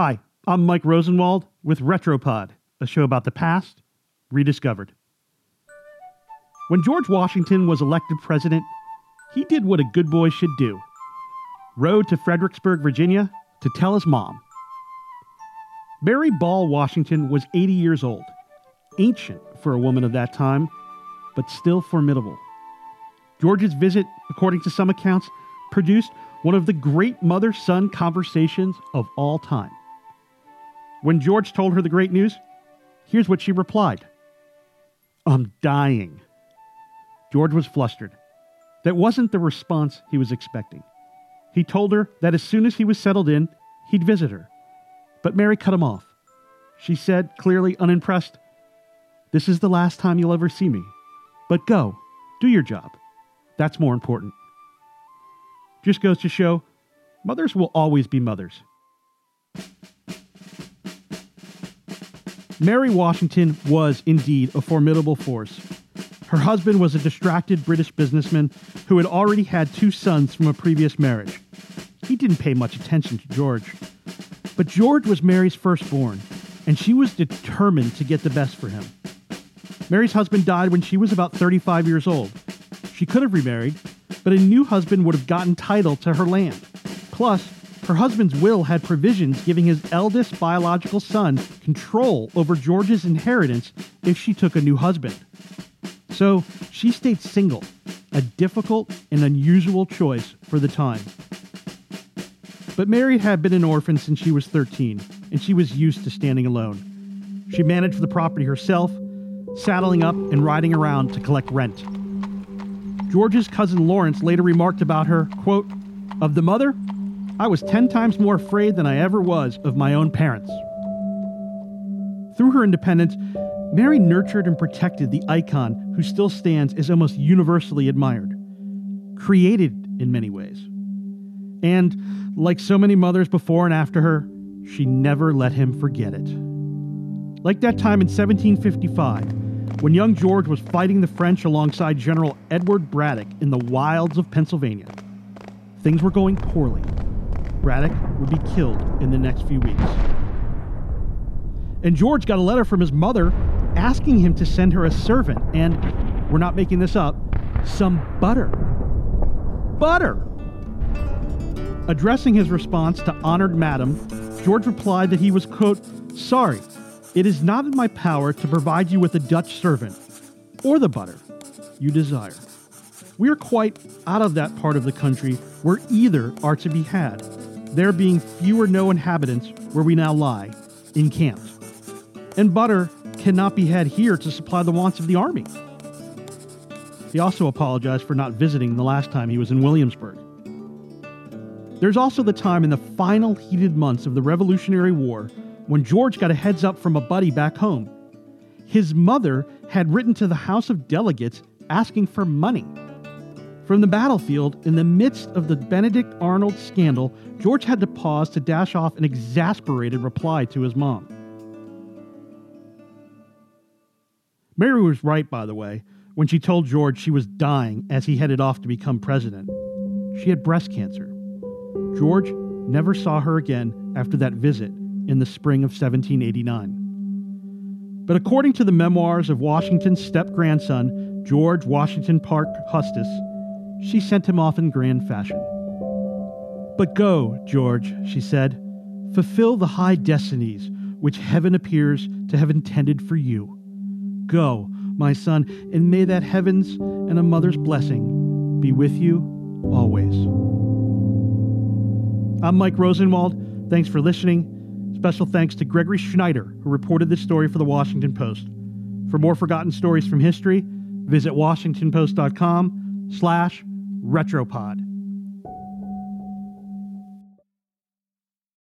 Hi, I'm Mike Rosenwald with Retropod, a show about the past rediscovered. When George Washington was elected president, he did what a good boy should do rode to Fredericksburg, Virginia to tell his mom. Mary Ball Washington was 80 years old, ancient for a woman of that time, but still formidable. George's visit, according to some accounts, produced one of the great mother son conversations of all time. When George told her the great news, here's what she replied I'm dying. George was flustered. That wasn't the response he was expecting. He told her that as soon as he was settled in, he'd visit her. But Mary cut him off. She said, clearly unimpressed, This is the last time you'll ever see me. But go, do your job. That's more important. Just goes to show mothers will always be mothers. Mary Washington was indeed a formidable force. Her husband was a distracted British businessman who had already had two sons from a previous marriage. He didn't pay much attention to George. But George was Mary's firstborn, and she was determined to get the best for him. Mary's husband died when she was about 35 years old. She could have remarried, but a new husband would have gotten title to her land. Plus, her husband's will had provisions giving his eldest biological son control over George's inheritance if she took a new husband. So she stayed single, a difficult and unusual choice for the time. But Mary had been an orphan since she was 13, and she was used to standing alone. She managed the property herself, saddling up and riding around to collect rent. George's cousin Lawrence later remarked about her, quote, Of the mother, I was 10 times more afraid than I ever was of my own parents. Through her independence, Mary nurtured and protected the icon who still stands as almost universally admired, created in many ways. And, like so many mothers before and after her, she never let him forget it. Like that time in 1755, when young George was fighting the French alongside General Edward Braddock in the wilds of Pennsylvania. Things were going poorly, Braddock would be killed in the next few weeks. And George got a letter from his mother asking him to send her a servant and, we're not making this up, some butter. Butter! Addressing his response to honored madam, George replied that he was, quote, sorry, it is not in my power to provide you with a Dutch servant or the butter you desire. We are quite out of that part of the country where either are to be had there being few or no inhabitants where we now lie, encamped. And butter cannot be had here to supply the wants of the army. He also apologized for not visiting the last time he was in Williamsburg. There's also the time in the final heated months of the Revolutionary War when George got a heads up from a buddy back home. His mother had written to the House of Delegates asking for money. From the battlefield, in the midst of the Benedict Arnold scandal, George had to pause to dash off an exasperated reply to his mom. Mary was right, by the way, when she told George she was dying as he headed off to become president. She had breast cancer. George never saw her again after that visit in the spring of 1789. But according to the memoirs of Washington's step grandson, George Washington Parke Custis, she sent him off in grand fashion. But go, George, she said, fulfill the high destinies which heaven appears to have intended for you. Go, my son, and may that heaven's and a mother's blessing be with you always. I'm Mike Rosenwald. Thanks for listening. Special thanks to Gregory Schneider, who reported this story for the Washington Post. For more forgotten stories from history, visit washingtonpost.com slash retropod.